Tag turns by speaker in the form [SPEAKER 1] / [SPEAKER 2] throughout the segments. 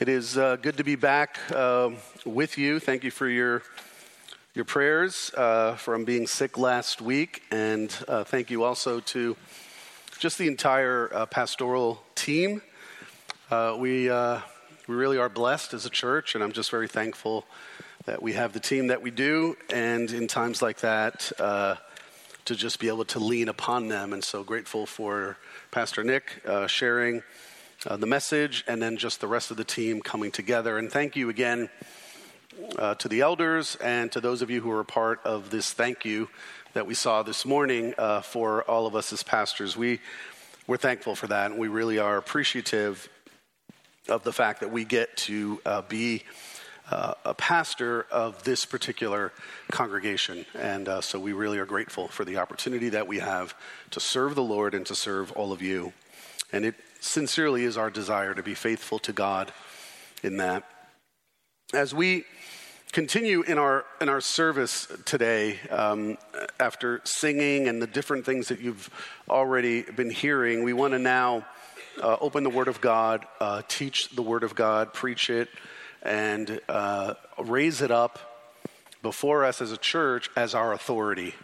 [SPEAKER 1] It is uh, good to be back uh, with you. Thank you for your your prayers uh, from being sick last week, and uh, thank you also to just the entire uh, pastoral team. Uh, we we really are blessed as a church, and I'm just very thankful that we have the team that we do, and in times like that, to just be able to lean upon them. And so grateful for Pastor Nick sharing uh, the message and then just the rest of the team coming together. And thank you again uh, to the elders and to those of you who are a part of this thank you that we saw this morning uh, for all of us as pastors. We, we're thankful for that, and we really are appreciative of the fact that we get to uh, be. Uh, a pastor of this particular congregation. And uh, so we really are grateful for the opportunity that we have to serve the Lord and to serve all of you. And it sincerely is our desire to be faithful to God in that. As we continue in our in our service today, um, after singing and the different things that you've already been hearing, we want to now uh, open the Word of God, uh, teach the Word of God, preach it, and uh, raise it up before us as a church as our authority.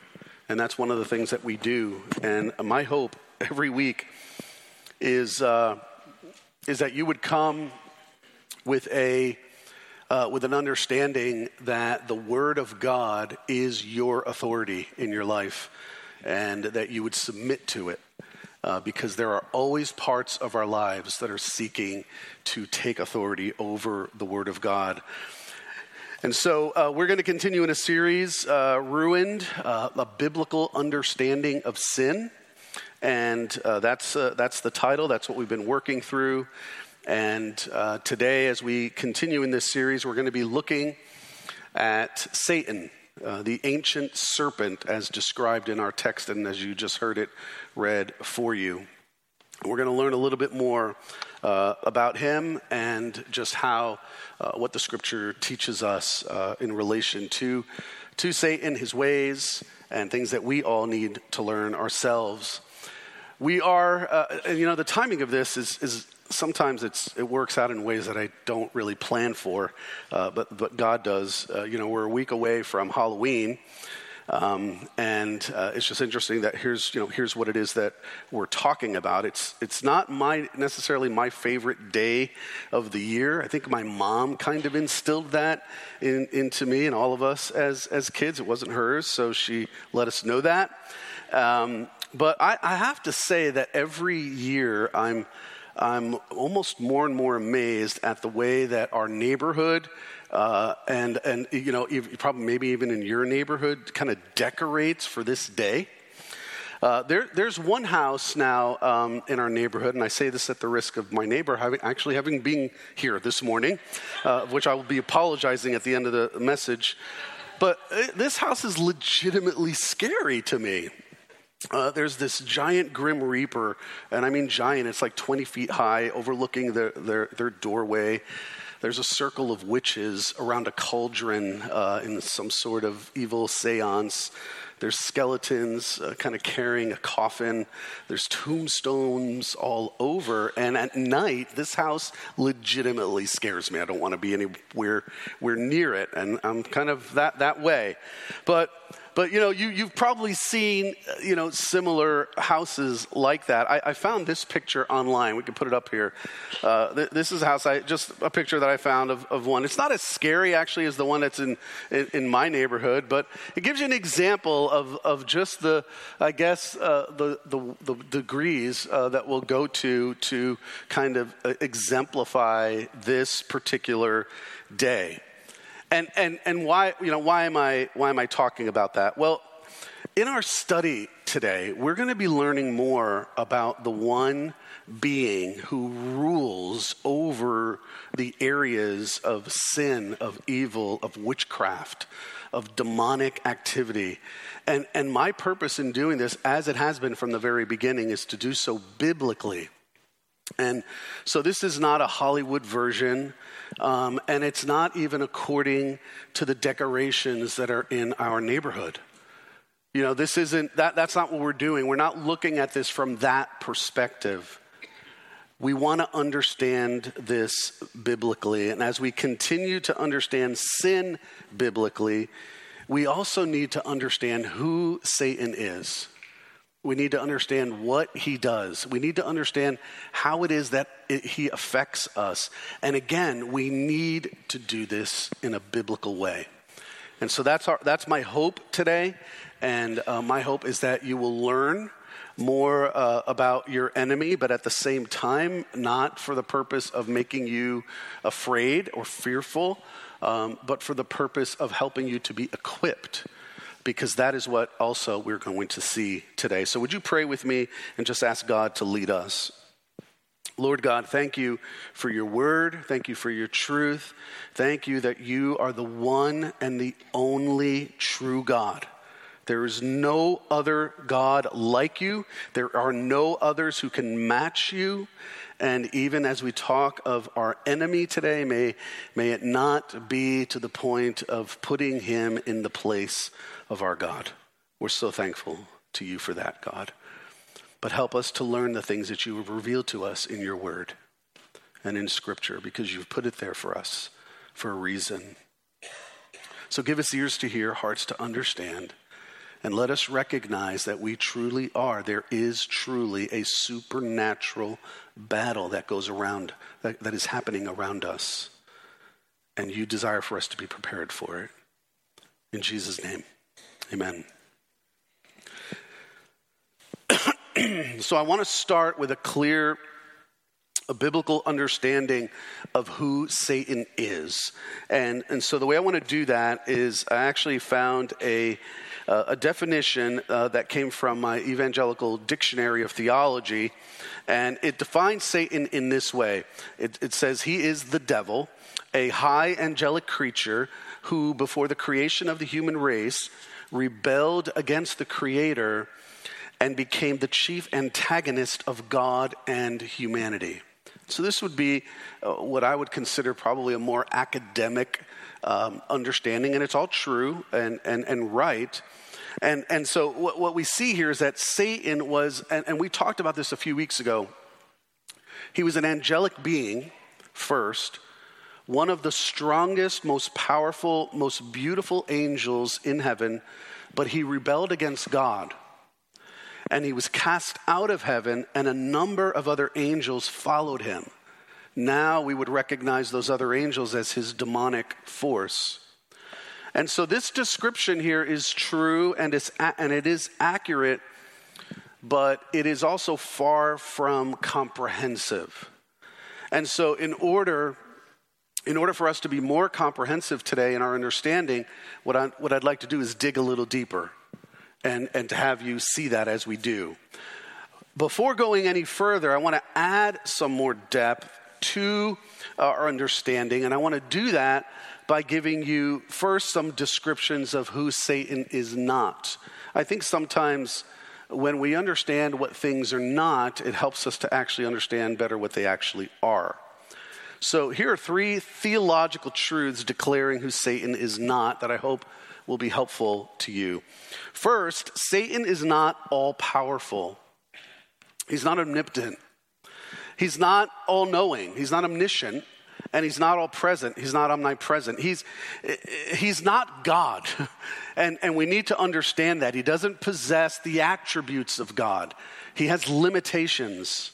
[SPEAKER 1] And that's one of the things that we do. And my hope every week is, uh, is that you would come with a uh, with an understanding that the Word of God is your authority in your life and that you would submit to it. Uh, because there are always parts of our lives that are seeking to take authority over the Word of God. And so uh, we're going to continue in a series, uh, Ruined, uh, a biblical understanding of sin. And uh, that's, uh, that's the title, that's what we've been working through. And uh, today, as we continue in this series, we're going to be looking at Satan, uh, the ancient serpent, as described in our text and as you just heard it read for you. We're going to learn a little bit more uh, about him and just how uh, what the scripture teaches us in relation to to Satan, his ways, and things that we all need to learn ourselves. We are, uh, you know, the timing of this is, is sometimes it's, it works out in ways that I don't really plan for, uh, but, but God does. Uh, you know, we're a week away from Halloween. Um, and uh, it's just interesting that here's you know here's what it is that we're talking about. It's it's not my necessarily my favorite day of the year. I think my mom kind of instilled that in, into me and all of us as as kids. It wasn't hers, so she let us know that. Um, but I, I have to say that every year I'm, I'm almost more and more amazed at the way that our neighborhood uh, and, and, you know, probably maybe even in your neighborhood kind of decorates for this day. Uh, there, there's one house now um, in our neighborhood, and I say this at the risk of my neighbor having, actually having been here this morning, uh, which I will be apologizing at the end of the message. But uh, this house is legitimately scary to me. Uh, there's this giant grim reaper, and I mean giant, it's like 20 feet high, overlooking their, their, their doorway. There's a circle of witches around a cauldron uh, in some sort of evil seance. There's skeletons uh, kind of carrying a coffin. There's tombstones all over. And at night, this house legitimately scares me. I don't want to be anywhere, anywhere near it. And I'm kind of that, that way. But but you know, you, you've probably seen you know similar houses like that. I, I found this picture online. We can put it up here. Uh, th- this is a house. I just a picture that I found of, of one. It's not as scary actually as the one that's in, in, in my neighborhood, but it gives you an example of of just the I guess uh, the, the, the degrees uh, that we'll go to to kind of uh, exemplify this particular day. And, and, and why, you know, why, am I, why am I talking about that? Well, in our study today, we're going to be learning more about the one being who rules over the areas of sin, of evil, of witchcraft, of demonic activity. And, and my purpose in doing this, as it has been from the very beginning, is to do so biblically. And so this is not a Hollywood version. Um, and it's not even according to the decorations that are in our neighborhood. You know, this isn't, that, that's not what we're doing. We're not looking at this from that perspective. we want to understand this biblically. And as we continue to understand sin biblically, we also need to understand who Satan is. We need to understand what he does. We need to understand how it is that it, he affects us. And again, we need to do this in a biblical way. And so that's, our, that's my hope today. And uh, my hope is that you will learn more uh, about your enemy, but at the same time, not for the purpose of making you afraid or fearful, um, but for the purpose of helping you to be equipped because that is what also we're going to see today. So, would you pray with me and just ask God to lead us? Lord God, thank you for your word. Thank you for your truth. Thank you that you are the one and the only true God. There is no other God like you. There are no others who can match you. And even as we talk of our enemy today, may, may it not be to the point of putting him in the place of our God. We're so thankful to you for that, God. But help us to learn the things that you have revealed to us in your word and in scripture because you've put it there for us for a reason. So give us ears to hear, hearts to understand, and let us recognize that we truly are. There is truly a supernatural battle that goes around, that, that is happening around us. And you desire for us to be prepared for it. In Jesus' name. Amen. so I want to start with a clear a biblical understanding of who Satan is. And, and so the way I want to do that is I actually found a, uh, a definition uh, that came from my evangelical dictionary of theology. And it defines Satan in this way it, it says, He is the devil, a high angelic creature who, before the creation of the human race, rebelled against the Creator and became the chief antagonist of God and humanity. So, this would be uh, what I would consider probably a more academic um, understanding, and it's all true and, and, and right. And, and so, what, what we see here is that Satan was, and, and we talked about this a few weeks ago, he was an angelic being first one of the strongest, most powerful, most beautiful angels in heaven, but he rebelled against God. And he was cast out of heaven, and a number of other angels followed him. Now we would recognize those other angels as his demonic force. And so this description here is true and, it's, and it is accurate, but it is also far from comprehensive. And so, in order in order for us to be more comprehensive today in our understanding, what, I, what I'd like to do is dig a little deeper and, and to have you see that as we do. Before going any further, I want to add some more depth to our understanding, and I want to do that by giving you first some descriptions of who Satan is not. I think sometimes when we understand what things are not, it helps us to actually understand better what they actually are. So here are three theological truths declaring who Satan is not that I hope will be helpful to you. First, Satan is not all powerful, he's not omnipotent, he's not all knowing, he's not omniscient. And he's not all present. He's not omnipresent. He's, he's not God. And, and we need to understand that. He doesn't possess the attributes of God, he has limitations.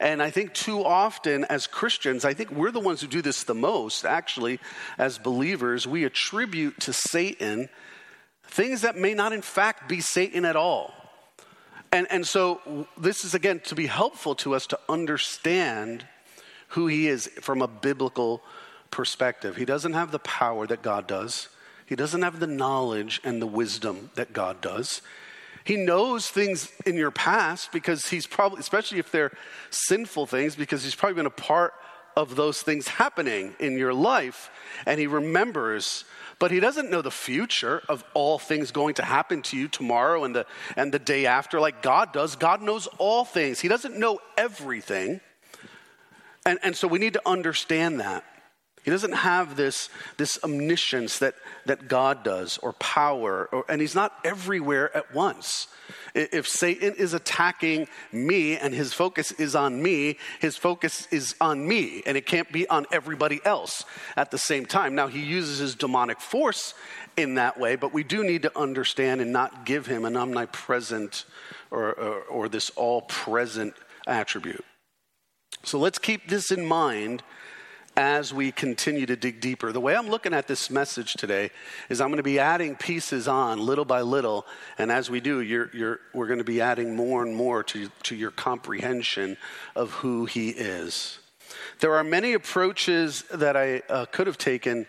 [SPEAKER 1] And I think too often as Christians, I think we're the ones who do this the most, actually, as believers. We attribute to Satan things that may not, in fact, be Satan at all. And, and so, this is again to be helpful to us to understand who he is from a biblical perspective. He doesn't have the power that God does, he doesn't have the knowledge and the wisdom that God does. He knows things in your past because he's probably, especially if they're sinful things, because he's probably been a part of those things happening in your life. And he remembers, but he doesn't know the future of all things going to happen to you tomorrow and the, and the day after like God does. God knows all things, he doesn't know everything. And, and so we need to understand that. He doesn't have this, this omniscience that, that God does or power, or, and he's not everywhere at once. If Satan is attacking me and his focus is on me, his focus is on me, and it can't be on everybody else at the same time. Now, he uses his demonic force in that way, but we do need to understand and not give him an omnipresent or, or, or this all present attribute. So let's keep this in mind as we continue to dig deeper. The way I'm looking at this message today is I'm going to be adding pieces on little by little, and as we do, you're, you're, we're going to be adding more and more to, to your comprehension of who He is. There are many approaches that I uh, could have taken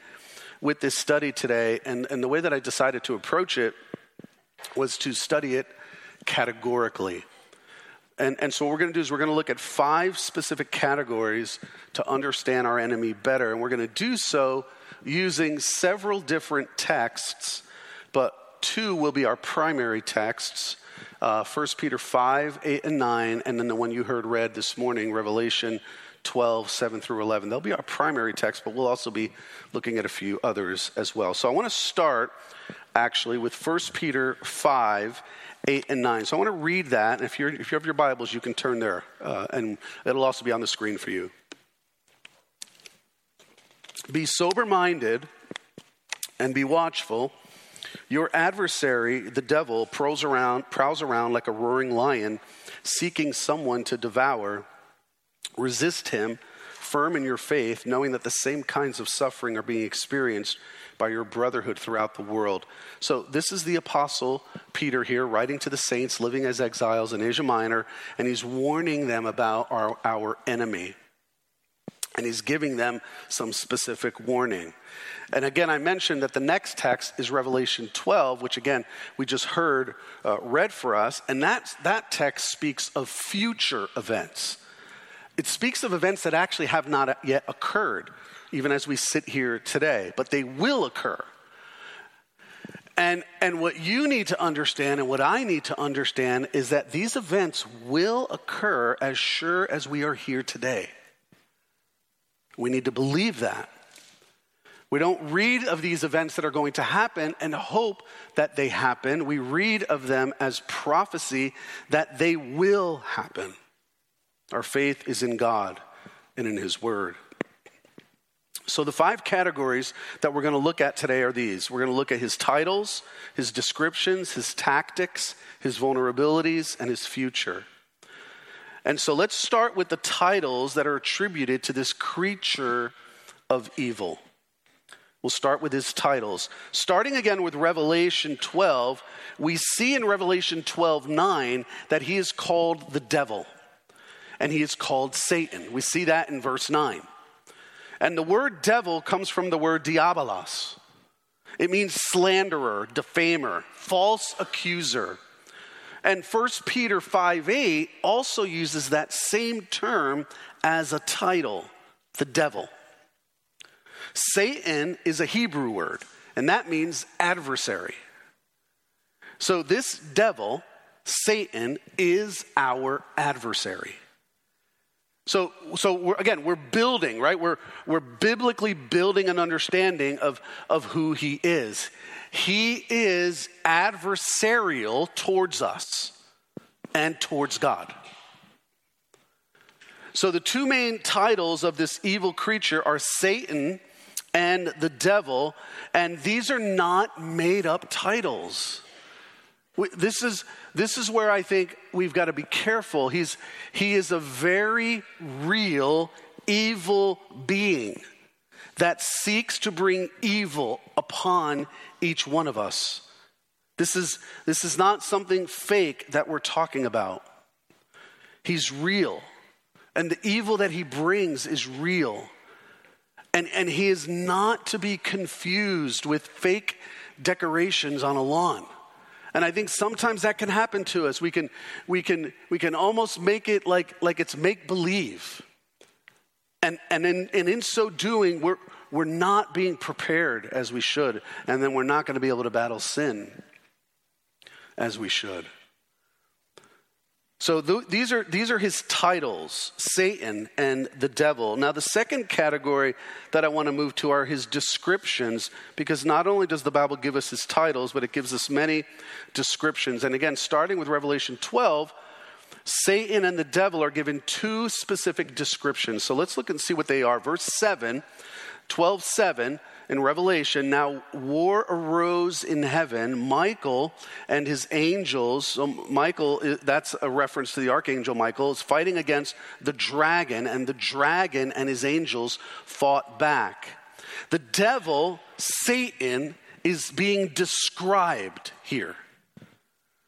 [SPEAKER 1] with this study today, and, and the way that I decided to approach it was to study it categorically. And, and so, what we're going to do is we're going to look at five specific categories to understand our enemy better. And we're going to do so using several different texts, but two will be our primary texts uh, 1 Peter 5, 8, and 9, and then the one you heard read this morning, Revelation 12, 7 through 11. They'll be our primary text, but we'll also be looking at a few others as well. So, I want to start actually with 1 Peter 5 8 and 9. So I want to read that. If, you're, if you have your Bibles, you can turn there, uh, and it'll also be on the screen for you. Be sober minded and be watchful. Your adversary, the devil, prowls around, prowls around like a roaring lion, seeking someone to devour. Resist him, firm in your faith, knowing that the same kinds of suffering are being experienced by your brotherhood throughout the world. So, this is the Apostle Peter here writing to the saints living as exiles in Asia Minor, and he's warning them about our, our enemy. And he's giving them some specific warning. And again, I mentioned that the next text is Revelation 12, which again, we just heard uh, read for us. And that, that text speaks of future events. It speaks of events that actually have not yet occurred even as we sit here today, but they will occur. And, and what you need to understand and what I need to understand is that these events will occur as sure as we are here today. We need to believe that. We don't read of these events that are going to happen and hope that they happen. We read of them as prophecy that they will happen. Our faith is in God and in His Word. So, the five categories that we're going to look at today are these we're going to look at his titles, his descriptions, his tactics, his vulnerabilities, and his future. And so, let's start with the titles that are attributed to this creature of evil. We'll start with his titles. Starting again with Revelation 12, we see in Revelation 12 9 that he is called the devil and he is called Satan. We see that in verse 9. And the word devil comes from the word diabolos. It means slanderer, defamer, false accuser. And 1 Peter 5 8 also uses that same term as a title, the devil. Satan is a Hebrew word, and that means adversary. So this devil, Satan, is our adversary. So, so we're, again, we're building, right? We're, we're biblically building an understanding of, of who he is. He is adversarial towards us and towards God. So, the two main titles of this evil creature are Satan and the devil, and these are not made up titles. This is, this is where I think we've got to be careful. He's, he is a very real evil being that seeks to bring evil upon each one of us. This is, this is not something fake that we're talking about. He's real. And the evil that he brings is real. And, and he is not to be confused with fake decorations on a lawn. And I think sometimes that can happen to us. We can, we can, we can almost make it like, like it's make believe. And, and, in, and in so doing, we're, we're not being prepared as we should. And then we're not going to be able to battle sin as we should. So th- these, are, these are his titles Satan and the devil. Now, the second category that I want to move to are his descriptions, because not only does the Bible give us his titles, but it gives us many descriptions. And again, starting with Revelation 12, Satan and the devil are given two specific descriptions. So let's look and see what they are. Verse 7, 12 7 in Revelation, now war arose in heaven. Michael and his angels, so Michael, that's a reference to the archangel Michael, is fighting against the dragon, and the dragon and his angels fought back. The devil, Satan, is being described here.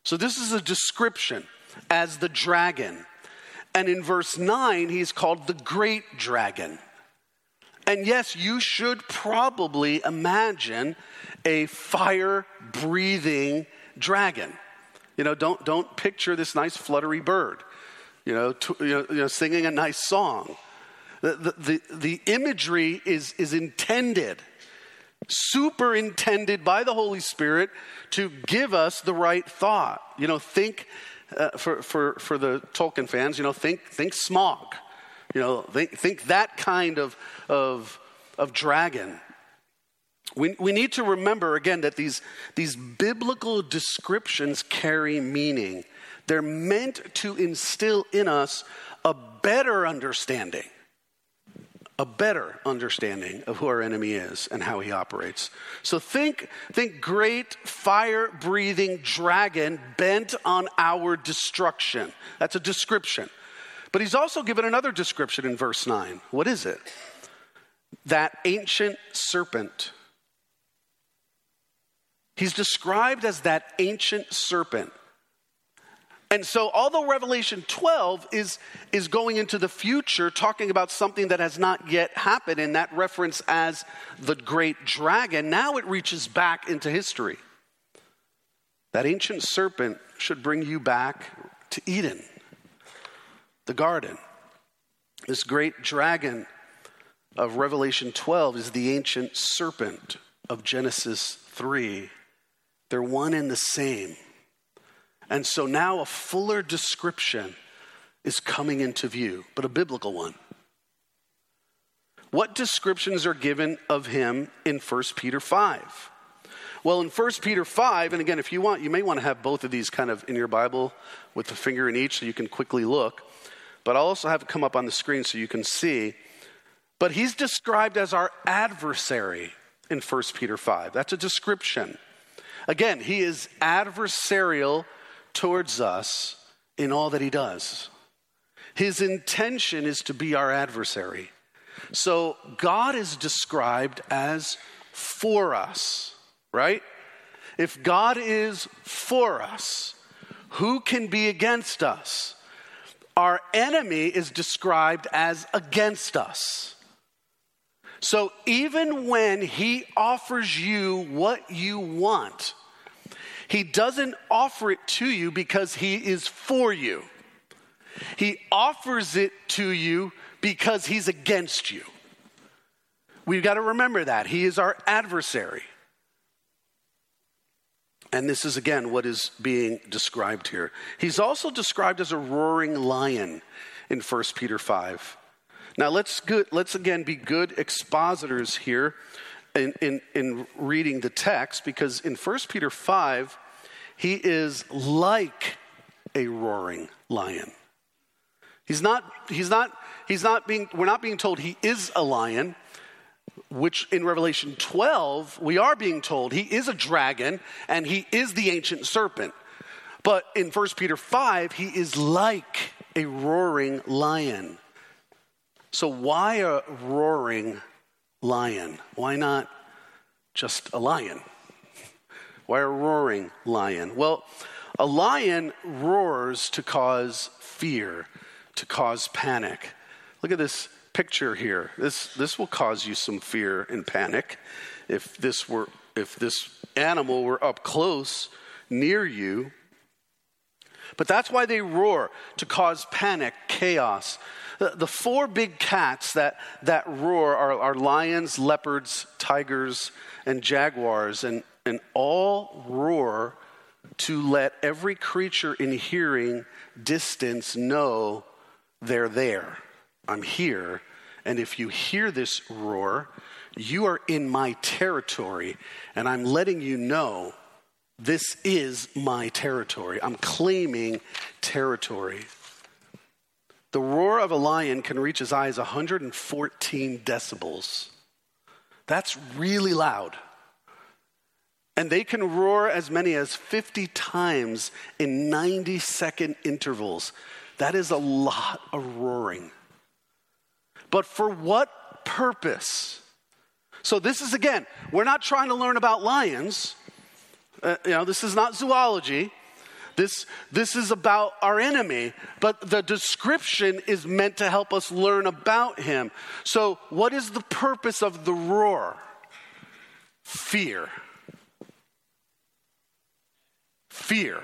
[SPEAKER 1] So this is a description as the dragon. And in verse 9, he's called the great dragon. And yes, you should probably imagine a fire breathing dragon. You know, don't, don't picture this nice fluttery bird, you know, to, you know, you know, singing a nice song. The, the, the, imagery is, is intended, superintended by the Holy Spirit to give us the right thought. You know, think, uh, for, for, for the Tolkien fans, you know, think, think Smaug. You know, think, think that kind of, of, of dragon. We, we need to remember again that these, these biblical descriptions carry meaning. They're meant to instill in us a better understanding, a better understanding of who our enemy is and how he operates. So think, think great fire breathing dragon bent on our destruction. That's a description. But he's also given another description in verse 9. What is it? That ancient serpent. He's described as that ancient serpent. And so, although Revelation 12 is, is going into the future, talking about something that has not yet happened, in that reference as the great dragon, now it reaches back into history. That ancient serpent should bring you back to Eden the garden. This great dragon of Revelation 12 is the ancient serpent of Genesis 3. They're one and the same. And so now a fuller description is coming into view, but a biblical one. What descriptions are given of him in 1 Peter 5? Well, in 1 Peter 5, and again, if you want, you may want to have both of these kind of in your Bible with a finger in each so you can quickly look but I'll also have it come up on the screen so you can see. But he's described as our adversary in 1 Peter 5. That's a description. Again, he is adversarial towards us in all that he does. His intention is to be our adversary. So God is described as for us, right? If God is for us, who can be against us? Our enemy is described as against us. So even when he offers you what you want, he doesn't offer it to you because he is for you. He offers it to you because he's against you. We've got to remember that. He is our adversary. And this is again what is being described here. He's also described as a roaring lion in 1 Peter 5. Now let's good, let's again be good expositors here in, in, in reading the text because in 1 Peter 5, he is like a roaring lion. He's not, he's not, he's not being, we're not being told he is a lion which in Revelation 12, we are being told he is a dragon and he is the ancient serpent. But in 1 Peter 5, he is like a roaring lion. So, why a roaring lion? Why not just a lion? Why a roaring lion? Well, a lion roars to cause fear, to cause panic. Look at this picture here. This, this will cause you some fear and panic if this were if this animal were up close near you. But that's why they roar to cause panic, chaos. The, the four big cats that, that roar are, are lions, leopards, tigers, and jaguars, and, and all roar to let every creature in hearing distance know they're there. I'm here. And if you hear this roar, you are in my territory, and I'm letting you know this is my territory. I'm claiming territory. The roar of a lion can reach as high as 114 decibels. That's really loud. And they can roar as many as 50 times in 90 second intervals. That is a lot of roaring. But for what purpose? So, this is again, we're not trying to learn about lions. Uh, you know, this is not zoology. This, this is about our enemy, but the description is meant to help us learn about him. So, what is the purpose of the roar? Fear. Fear.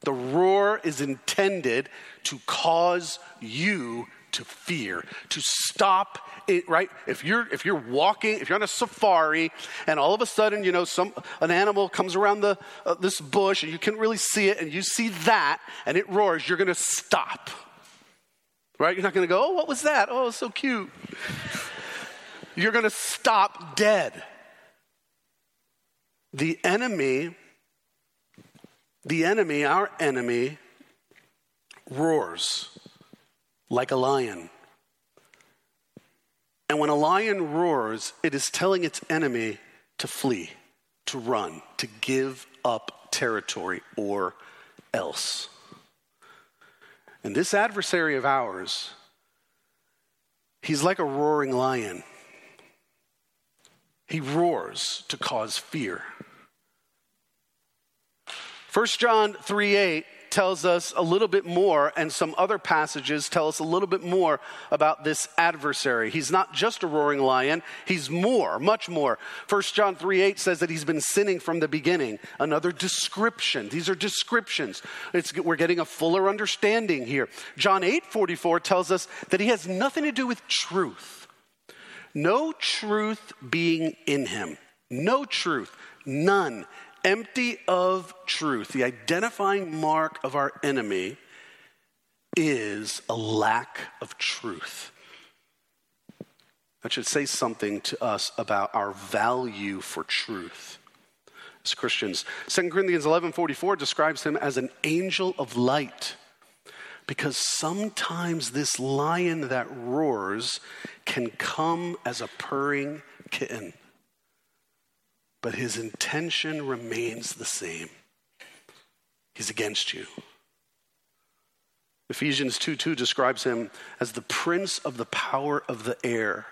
[SPEAKER 1] The roar is intended to cause you to fear, to stop it, right? If you're if you're walking, if you're on a safari, and all of a sudden, you know, some an animal comes around the uh, this bush, and you can't really see it, and you see that, and it roars, you're going to stop, right? You're not going to go, oh, what was that? Oh, so cute. you're going to stop dead. The enemy, the enemy, our enemy, roars like a lion. And when a lion roars, it is telling its enemy to flee, to run, to give up territory or else. And this adversary of ours, he's like a roaring lion. He roars to cause fear. 1 John 3 8 tells us a little bit more, and some other passages tell us a little bit more about this adversary. He's not just a roaring lion, he's more, much more. 1 John 3 8 says that he's been sinning from the beginning. Another description. These are descriptions. It's, we're getting a fuller understanding here. John 8 44 tells us that he has nothing to do with truth. No truth being in him. No truth. None empty of truth, the identifying mark of our enemy is a lack of truth. That should say something to us about our value for truth as Christians. 2 Corinthians 11:44 describes him as an angel of light. Because sometimes this lion that roars can come as a purring kitten but his intention remains the same. He's against you. Ephesians 2 2 describes him as the prince of the power of the air.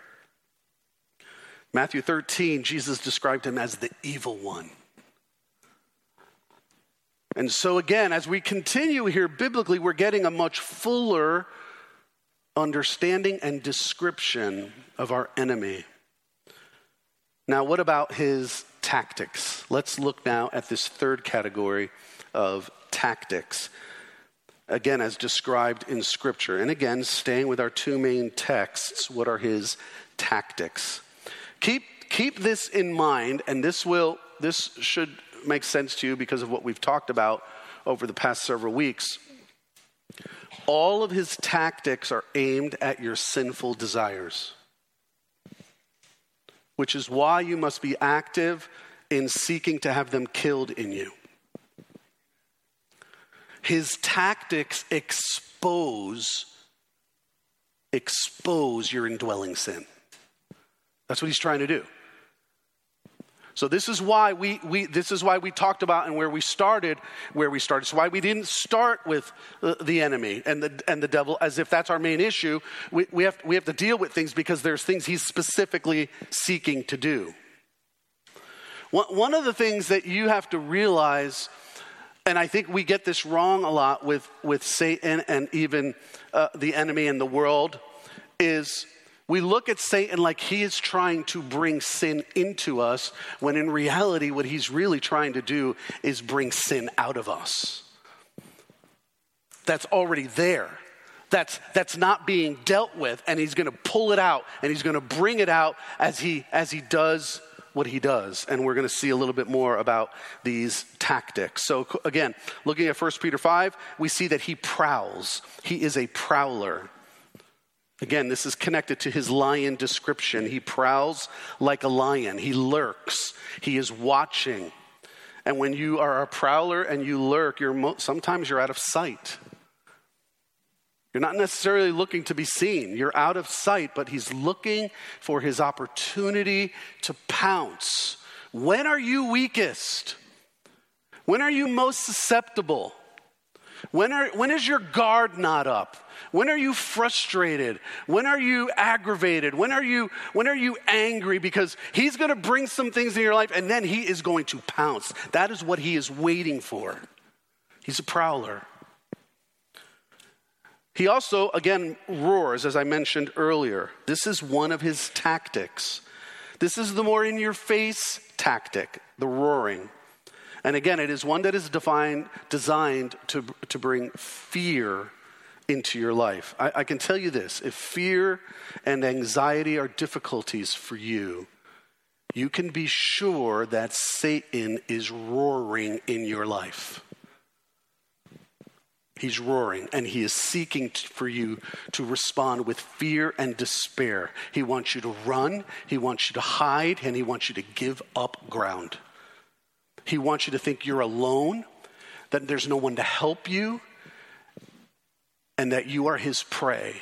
[SPEAKER 1] Matthew 13, Jesus described him as the evil one. And so, again, as we continue here biblically, we're getting a much fuller understanding and description of our enemy. Now, what about his tactics? Let's look now at this third category of tactics. Again, as described in Scripture. And again, staying with our two main texts, what are his tactics? Keep, keep this in mind, and this will this should make sense to you because of what we've talked about over the past several weeks. All of his tactics are aimed at your sinful desires which is why you must be active in seeking to have them killed in you. His tactics expose expose your indwelling sin. That's what he's trying to do. So this is why we, we this is why we talked about and where we started where we started. So why we didn't start with the, the enemy and the and the devil as if that's our main issue. We, we have we have to deal with things because there's things he's specifically seeking to do. One, of the things that you have to realize, and I think we get this wrong a lot with with Satan and even uh, the enemy in the world, is we look at Satan like he is trying to bring sin into us, when in reality, what he's really trying to do is bring sin out of us. That's already there. That's, that's not being dealt with, and he's going to pull it out, and he's going to bring it out as he, as he does what he does, and we're going to see a little bit more about these tactics. So, again, looking at 1 Peter 5, we see that he prowls. He is a prowler. Again, this is connected to his lion description. He prowls like a lion, he lurks, he is watching. And when you are a prowler and you lurk, you're mo- sometimes you're out of sight. You're not necessarily looking to be seen. You're out of sight, but he's looking for his opportunity to pounce. When are you weakest? When are you most susceptible? When, are, when is your guard not up? When are you frustrated? When are you aggravated? When are you, when are you angry? Because he's going to bring some things in your life and then he is going to pounce. That is what he is waiting for. He's a prowler. He also, again, roars, as I mentioned earlier. This is one of his tactics. This is the more in your face tactic, the roaring. And again, it is one that is defined, designed to, to bring fear into your life. I, I can tell you this if fear and anxiety are difficulties for you, you can be sure that Satan is roaring in your life. He's roaring and he is seeking for you to respond with fear and despair. He wants you to run, he wants you to hide, and he wants you to give up ground. He wants you to think you're alone, that there's no one to help you, and that you are his prey.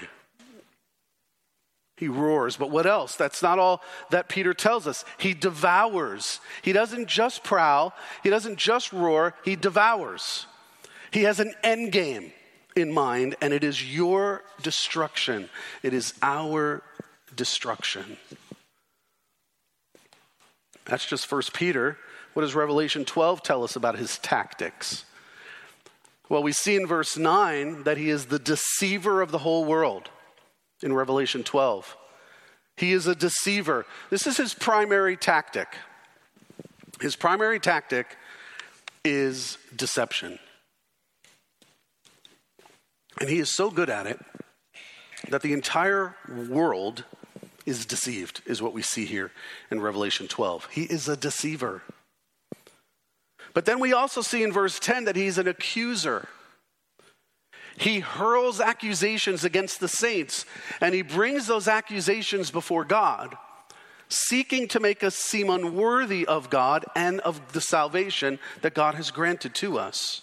[SPEAKER 1] He roars, but what else? That's not all that Peter tells us. He devours. He doesn't just prowl, he doesn't just roar, he devours. He has an end game in mind, and it is your destruction. It is our destruction. That's just First Peter. What does Revelation 12 tell us about his tactics? Well, we see in verse 9 that he is the deceiver of the whole world in Revelation 12. He is a deceiver. This is his primary tactic. His primary tactic is deception. And he is so good at it that the entire world is deceived, is what we see here in Revelation 12. He is a deceiver. But then we also see in verse 10 that he's an accuser. He hurls accusations against the saints, and he brings those accusations before God, seeking to make us seem unworthy of God and of the salvation that God has granted to us.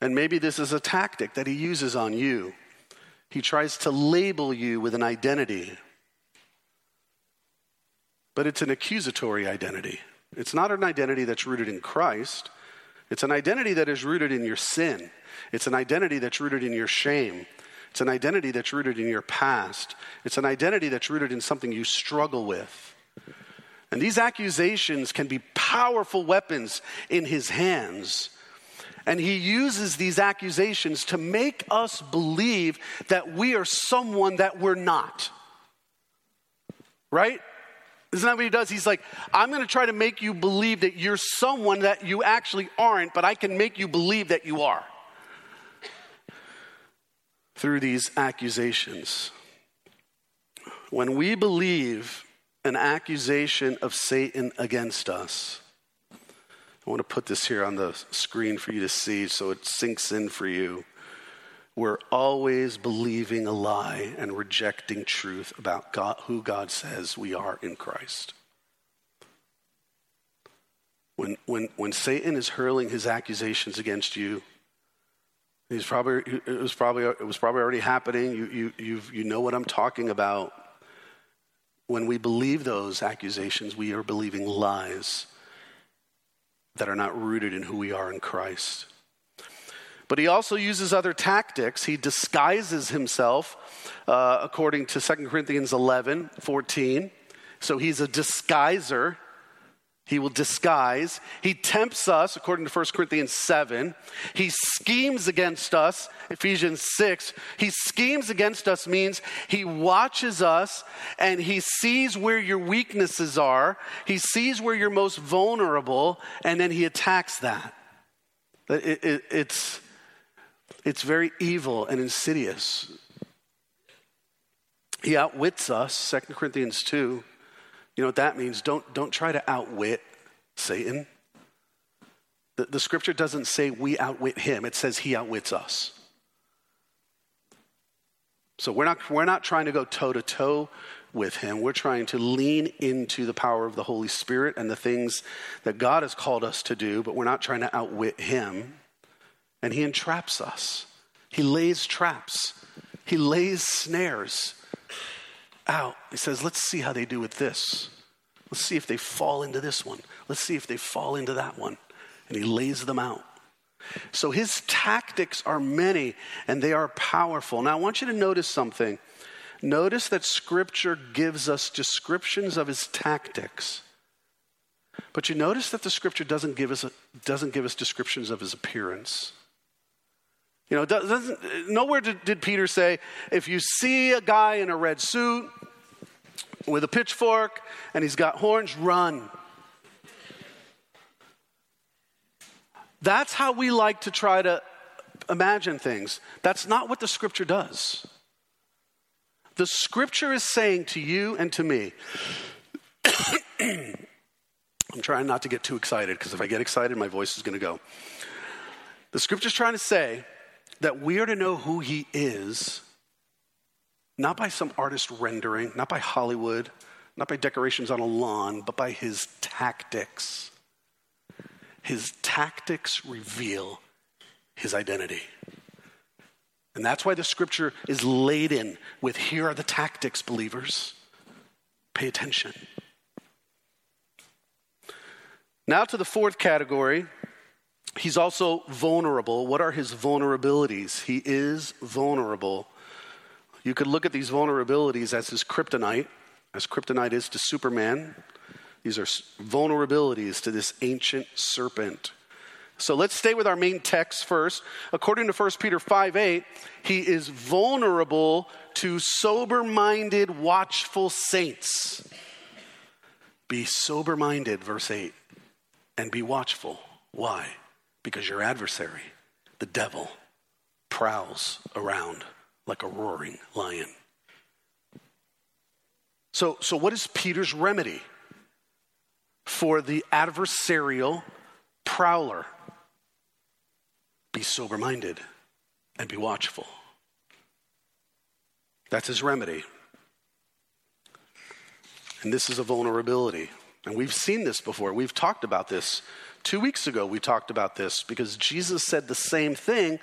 [SPEAKER 1] And maybe this is a tactic that he uses on you. He tries to label you with an identity, but it's an accusatory identity. It's not an identity that's rooted in Christ. It's an identity that is rooted in your sin. It's an identity that's rooted in your shame. It's an identity that's rooted in your past. It's an identity that's rooted in something you struggle with. And these accusations can be powerful weapons in his hands and he uses these accusations to make us believe that we are someone that we're not. Right? Isn't that what he does? He's like, I'm going to try to make you believe that you're someone that you actually aren't, but I can make you believe that you are through these accusations. When we believe an accusation of Satan against us, I want to put this here on the screen for you to see so it sinks in for you. We're always believing a lie and rejecting truth about God, who God says we are in Christ. When, when, when Satan is hurling his accusations against you, he's probably, it, was probably, it was probably already happening. You, you, you you know what I'm talking about. When we believe those accusations, we are believing lies that are not rooted in who we are in Christ. But he also uses other tactics. He disguises himself, uh, according to 2 Corinthians 11 14. So he's a disguiser. He will disguise. He tempts us, according to 1 Corinthians 7. He schemes against us, Ephesians 6. He schemes against us means he watches us and he sees where your weaknesses are. He sees where you're most vulnerable, and then he attacks that. It, it, it's, it's very evil and insidious. He outwits us, 2 Corinthians 2. You know what that means? Don't, don't try to outwit Satan. The, the scripture doesn't say we outwit him, it says he outwits us. So we're not, we're not trying to go toe to toe with him. We're trying to lean into the power of the Holy Spirit and the things that God has called us to do, but we're not trying to outwit him. And he entraps us, he lays traps, he lays snares out. He says, Let's see how they do with this. Let's see if they fall into this one. Let's see if they fall into that one. And he lays them out. So his tactics are many and they are powerful. Now, I want you to notice something. Notice that scripture gives us descriptions of his tactics. But you notice that the scripture doesn't give us, doesn't give us descriptions of his appearance. You know, doesn't, nowhere did, did Peter say, if you see a guy in a red suit with a pitchfork and he's got horns, run. That's how we like to try to imagine things. That's not what the scripture does. The scripture is saying to you and to me, I'm trying not to get too excited because if I get excited, my voice is going to go. The scripture is trying to say that we are to know who he is, not by some artist rendering, not by Hollywood, not by decorations on a lawn, but by his tactics. His tactics reveal his identity. And that's why the scripture is laden with here are the tactics, believers. Pay attention. Now to the fourth category. He's also vulnerable. What are his vulnerabilities? He is vulnerable. You could look at these vulnerabilities as his kryptonite, as kryptonite is to Superman. These are vulnerabilities to this ancient serpent. So let's stay with our main text first. According to 1 Peter 5 8, he is vulnerable to sober minded, watchful saints. Be sober minded, verse 8, and be watchful. Why? Because your adversary, the devil, prowls around like a roaring lion. So, so what is Peter's remedy for the adversarial prowler? Be sober minded and be watchful. That's his remedy. And this is a vulnerability. And we've seen this before. We've talked about this. Two weeks ago, we talked about this because Jesus said the same thing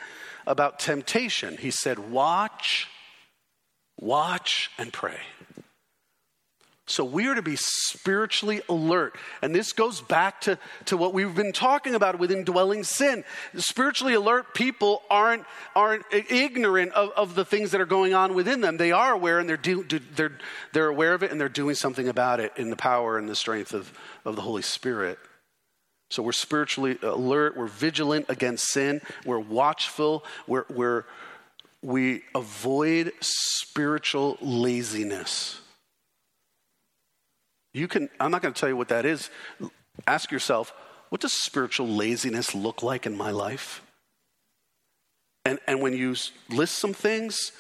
[SPEAKER 1] about temptation. He said, Watch, watch, and pray. So we are to be spiritually alert. And this goes back to, to what we've been talking about with indwelling sin. Spiritually alert people aren't, aren't ignorant of, of the things that are going on within them. They are aware and they're, do, they're, they're aware of it and they're doing something about it in the power and the strength of, of the Holy Spirit. So we're spiritually alert, we're vigilant against sin, we're watchful, we're, we're, we avoid spiritual laziness. You can, I'm not going to tell you what that is. Ask yourself, what does spiritual laziness look like in my life? And, and when you list some things,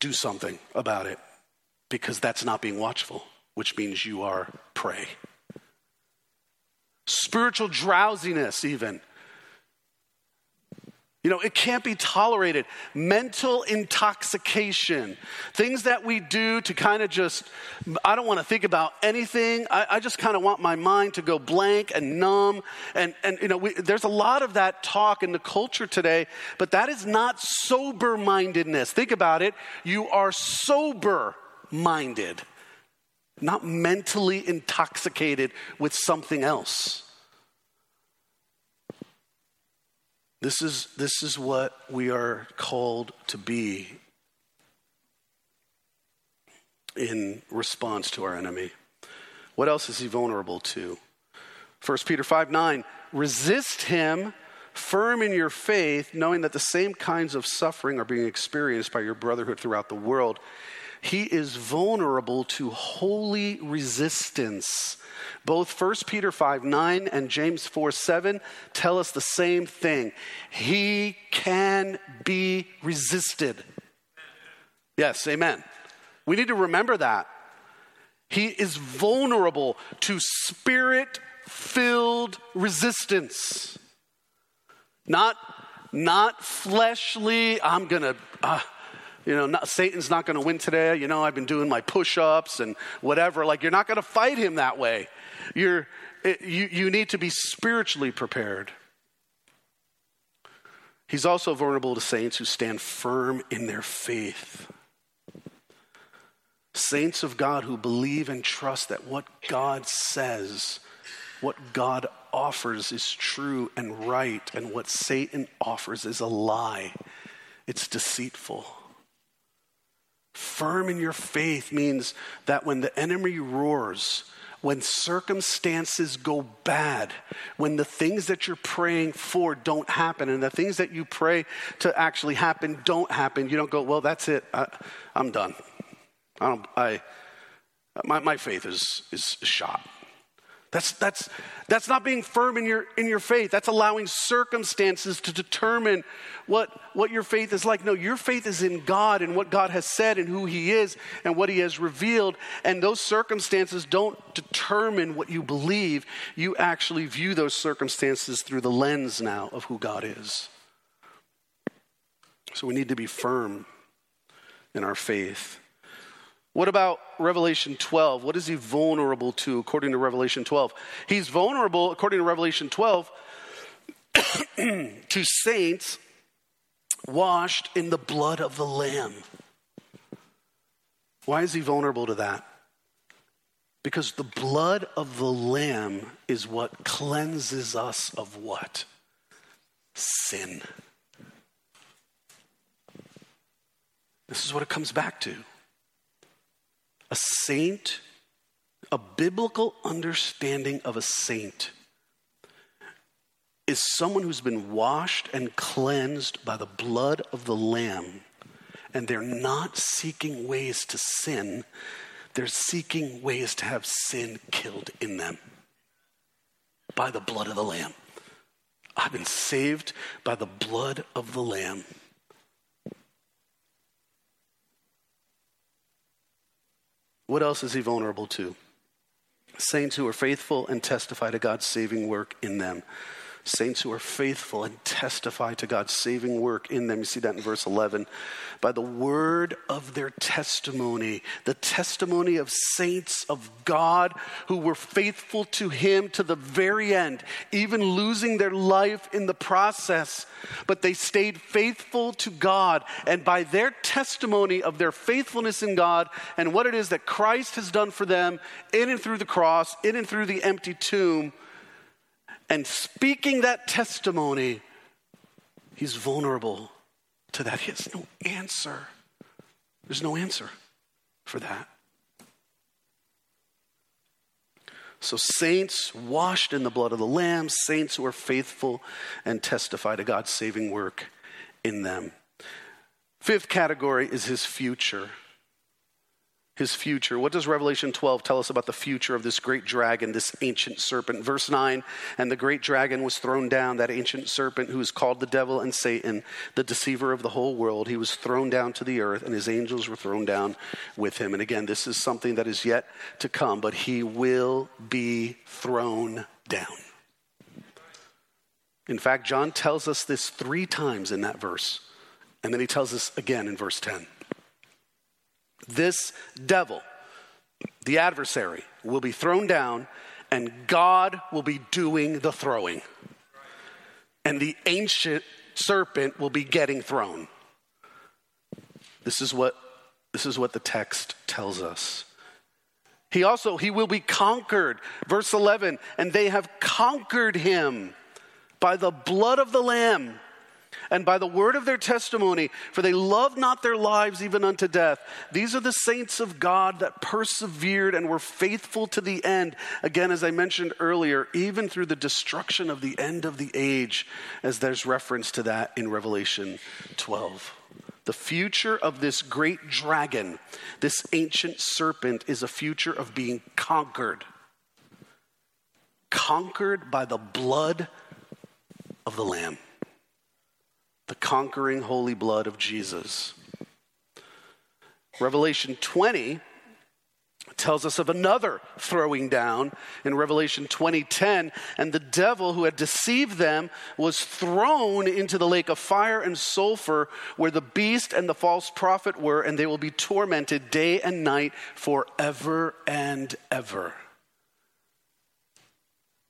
[SPEAKER 1] do something about it because that's not being watchful, which means you are prey. Spiritual drowsiness, even. You know, it can't be tolerated. Mental intoxication, things that we do to kind of just, I don't want to think about anything. I, I just kind of want my mind to go blank and numb. And, and you know, we, there's a lot of that talk in the culture today, but that is not sober mindedness. Think about it. You are sober minded, not mentally intoxicated with something else. This is, this is what we are called to be in response to our enemy. What else is he vulnerable to? 1 Peter 5 9, resist him firm in your faith, knowing that the same kinds of suffering are being experienced by your brotherhood throughout the world. He is vulnerable to holy resistance both 1 Peter 5 9 and James 4 7 tell us the same thing. He can be resisted. Yes, amen. We need to remember that. He is vulnerable to spirit filled resistance. Not, not fleshly, I'm gonna, uh, you know, not, Satan's not gonna win today. You know, I've been doing my push ups and whatever. Like, you're not gonna fight him that way. You're, it, you, you need to be spiritually prepared. He's also vulnerable to saints who stand firm in their faith. Saints of God who believe and trust that what God says, what God offers is true and right, and what Satan offers is a lie. It's deceitful. Firm in your faith means that when the enemy roars, when circumstances go bad, when the things that you're praying for don't happen, and the things that you pray to actually happen don't happen, you don't go, well, that's it. I, am done. I don't, I, my, my faith is, is shot. That's, that's, that's not being firm in your, in your faith. That's allowing circumstances to determine what, what your faith is like. No, your faith is in God and what God has said and who He is and what He has revealed. And those circumstances don't determine what you believe. You actually view those circumstances through the lens now of who God is. So we need to be firm in our faith. What about Revelation 12? What is he vulnerable to according to Revelation 12? He's vulnerable, according to Revelation 12, to saints washed in the blood of the Lamb. Why is he vulnerable to that? Because the blood of the Lamb is what cleanses us of what? Sin. This is what it comes back to. A saint, a biblical understanding of a saint, is someone who's been washed and cleansed by the blood of the Lamb, and they're not seeking ways to sin, they're seeking ways to have sin killed in them by the blood of the Lamb. I've been saved by the blood of the Lamb. What else is he vulnerable to? Saints who are faithful and testify to God's saving work in them saints who are faithful and testify to God's saving work in them. You see that in verse 11. By the word of their testimony, the testimony of saints of God who were faithful to Him to the very end, even losing their life in the process. But they stayed faithful to God. And by their testimony of their faithfulness in God and what it is that Christ has done for them in and through the cross, in and through the empty tomb, and speaking that testimony, he's vulnerable to that. He has no answer. There's no answer for that. So, saints washed in the blood of the Lamb, saints who are faithful and testify to God's saving work in them. Fifth category is his future his future. What does Revelation 12 tell us about the future of this great dragon, this ancient serpent? Verse 9 And the great dragon was thrown down, that ancient serpent who is called the devil and Satan, the deceiver of the whole world. He was thrown down to the earth, and his angels were thrown down with him. And again, this is something that is yet to come, but he will be thrown down. In fact, John tells us this three times in that verse, and then he tells us again in verse 10. This devil, the adversary, will be thrown down, and God will be doing the throwing. And the ancient serpent will be getting thrown. This is what, this is what the text tells us. He also, he will be conquered. Verse 11, and they have conquered him by the blood of the Lamb and by the word of their testimony, for they loved not their lives even unto death. These are the saints of God that persevered and were faithful to the end. Again, as I mentioned earlier, even through the destruction of the end of the age, as there's reference to that in Revelation 12. The future of this great dragon, this ancient serpent, is a future of being conquered. Conquered by the blood of the Lamb the conquering holy blood of Jesus. Revelation 20 tells us of another throwing down in Revelation 20:10 and the devil who had deceived them was thrown into the lake of fire and sulfur where the beast and the false prophet were and they will be tormented day and night forever and ever.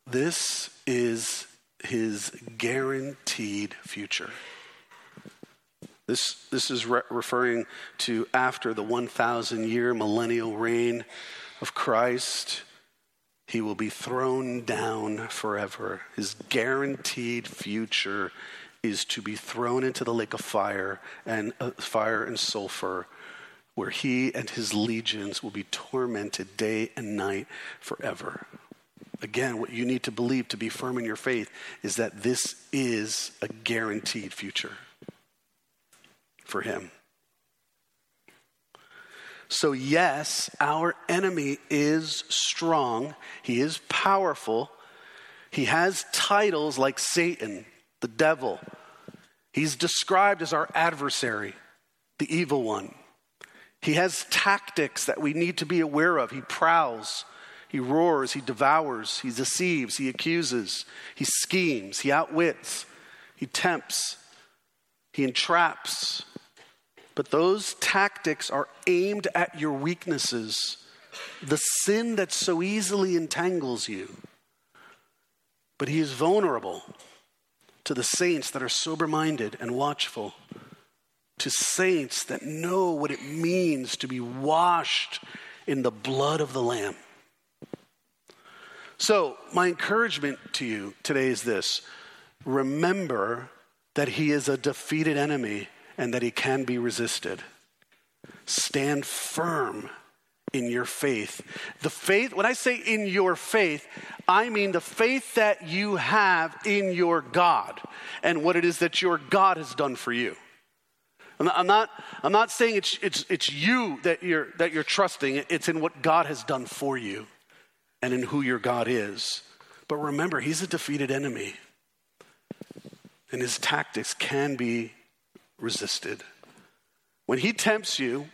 [SPEAKER 1] This is his guaranteed future. This, this is re- referring to after the 1,000 year millennial reign of Christ. He will be thrown down forever. His guaranteed future is to be thrown into the lake of fire and uh, fire and sulfur where he and his legions will be tormented day and night forever. Again, what you need to believe to be firm in your faith is that this is a guaranteed future for him. So, yes, our enemy is strong, he is powerful, he has titles like Satan, the devil. He's described as our adversary, the evil one. He has tactics that we need to be aware of. He prowls, he roars, he devours, he deceives, he accuses, he schemes, he outwits, he tempts, he entraps, but those tactics are aimed at your weaknesses, the sin that so easily entangles you. But he is vulnerable to the saints that are sober minded and watchful, to saints that know what it means to be washed in the blood of the Lamb. So, my encouragement to you today is this remember that he is a defeated enemy and that he can be resisted. Stand firm in your faith. The faith, when I say in your faith, I mean the faith that you have in your God and what it is that your God has done for you. I'm not, I'm not saying it's, it's, it's you that you're, that you're trusting, it's in what God has done for you and in who your God is. But remember, he's a defeated enemy, and his tactics can be resisted. When he tempts you,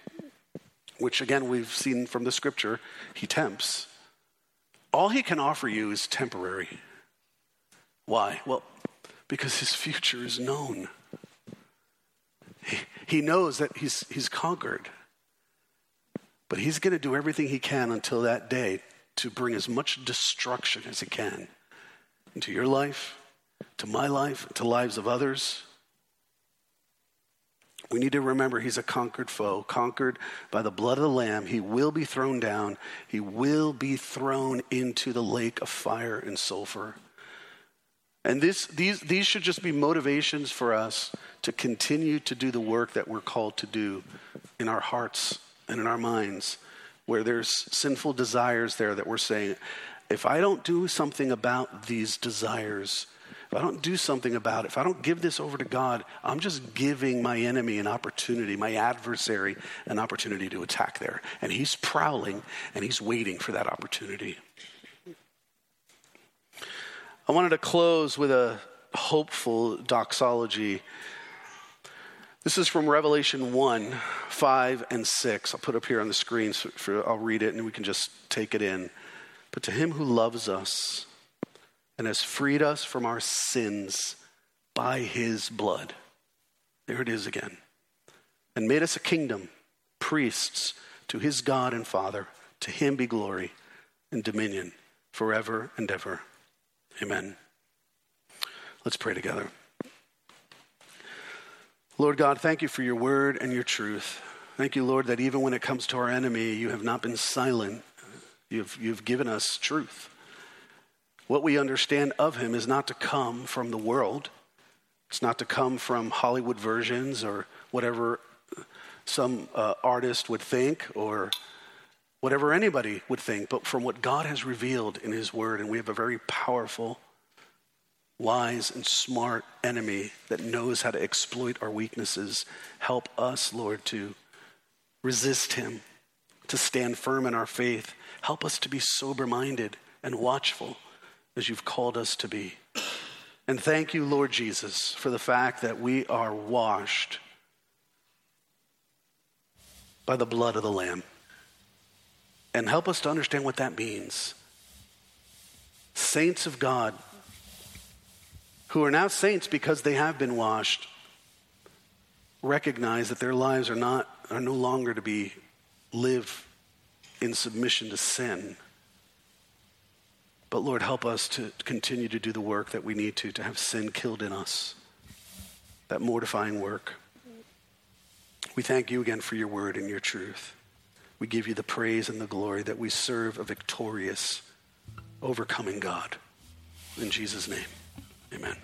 [SPEAKER 1] which again we've seen from the scripture, he tempts, all he can offer you is temporary. Why? Well, because his future is known. He, he knows that he's, he's conquered. But he's going to do everything he can until that day to bring as much destruction as he can into your life, to my life, to lives of others. We need to remember he's a conquered foe, conquered by the blood of the Lamb. He will be thrown down, he will be thrown into the lake of fire and sulfur. And this, these, these should just be motivations for us to continue to do the work that we're called to do in our hearts and in our minds, where there's sinful desires there that we're saying, if I don't do something about these desires, if I don't do something about it, if I don't give this over to God, I'm just giving my enemy an opportunity, my adversary an opportunity to attack there. And he's prowling and he's waiting for that opportunity. I wanted to close with a hopeful doxology. This is from Revelation 1 5 and 6. I'll put up here on the screen, so for, I'll read it and we can just take it in. But to him who loves us, and has freed us from our sins by his blood. There it is again. And made us a kingdom, priests to his God and Father. To him be glory and dominion forever and ever. Amen. Let's pray together. Lord God, thank you for your word and your truth. Thank you, Lord, that even when it comes to our enemy, you have not been silent. You've, you've given us truth. What we understand of him is not to come from the world. It's not to come from Hollywood versions or whatever some uh, artist would think or whatever anybody would think, but from what God has revealed in his word. And we have a very powerful, wise, and smart enemy that knows how to exploit our weaknesses. Help us, Lord, to resist him, to stand firm in our faith. Help us to be sober minded and watchful as you've called us to be. And thank you, Lord Jesus, for the fact that we are washed by the blood of the Lamb. and help us to understand what that means. Saints of God, who are now saints because they have been washed, recognize that their lives are not are no longer to be lived in submission to sin. But Lord, help us to continue to do the work that we need to, to have sin killed in us, that mortifying work. We thank you again for your word and your truth. We give you the praise and the glory that we serve a victorious, overcoming God. In Jesus' name, amen.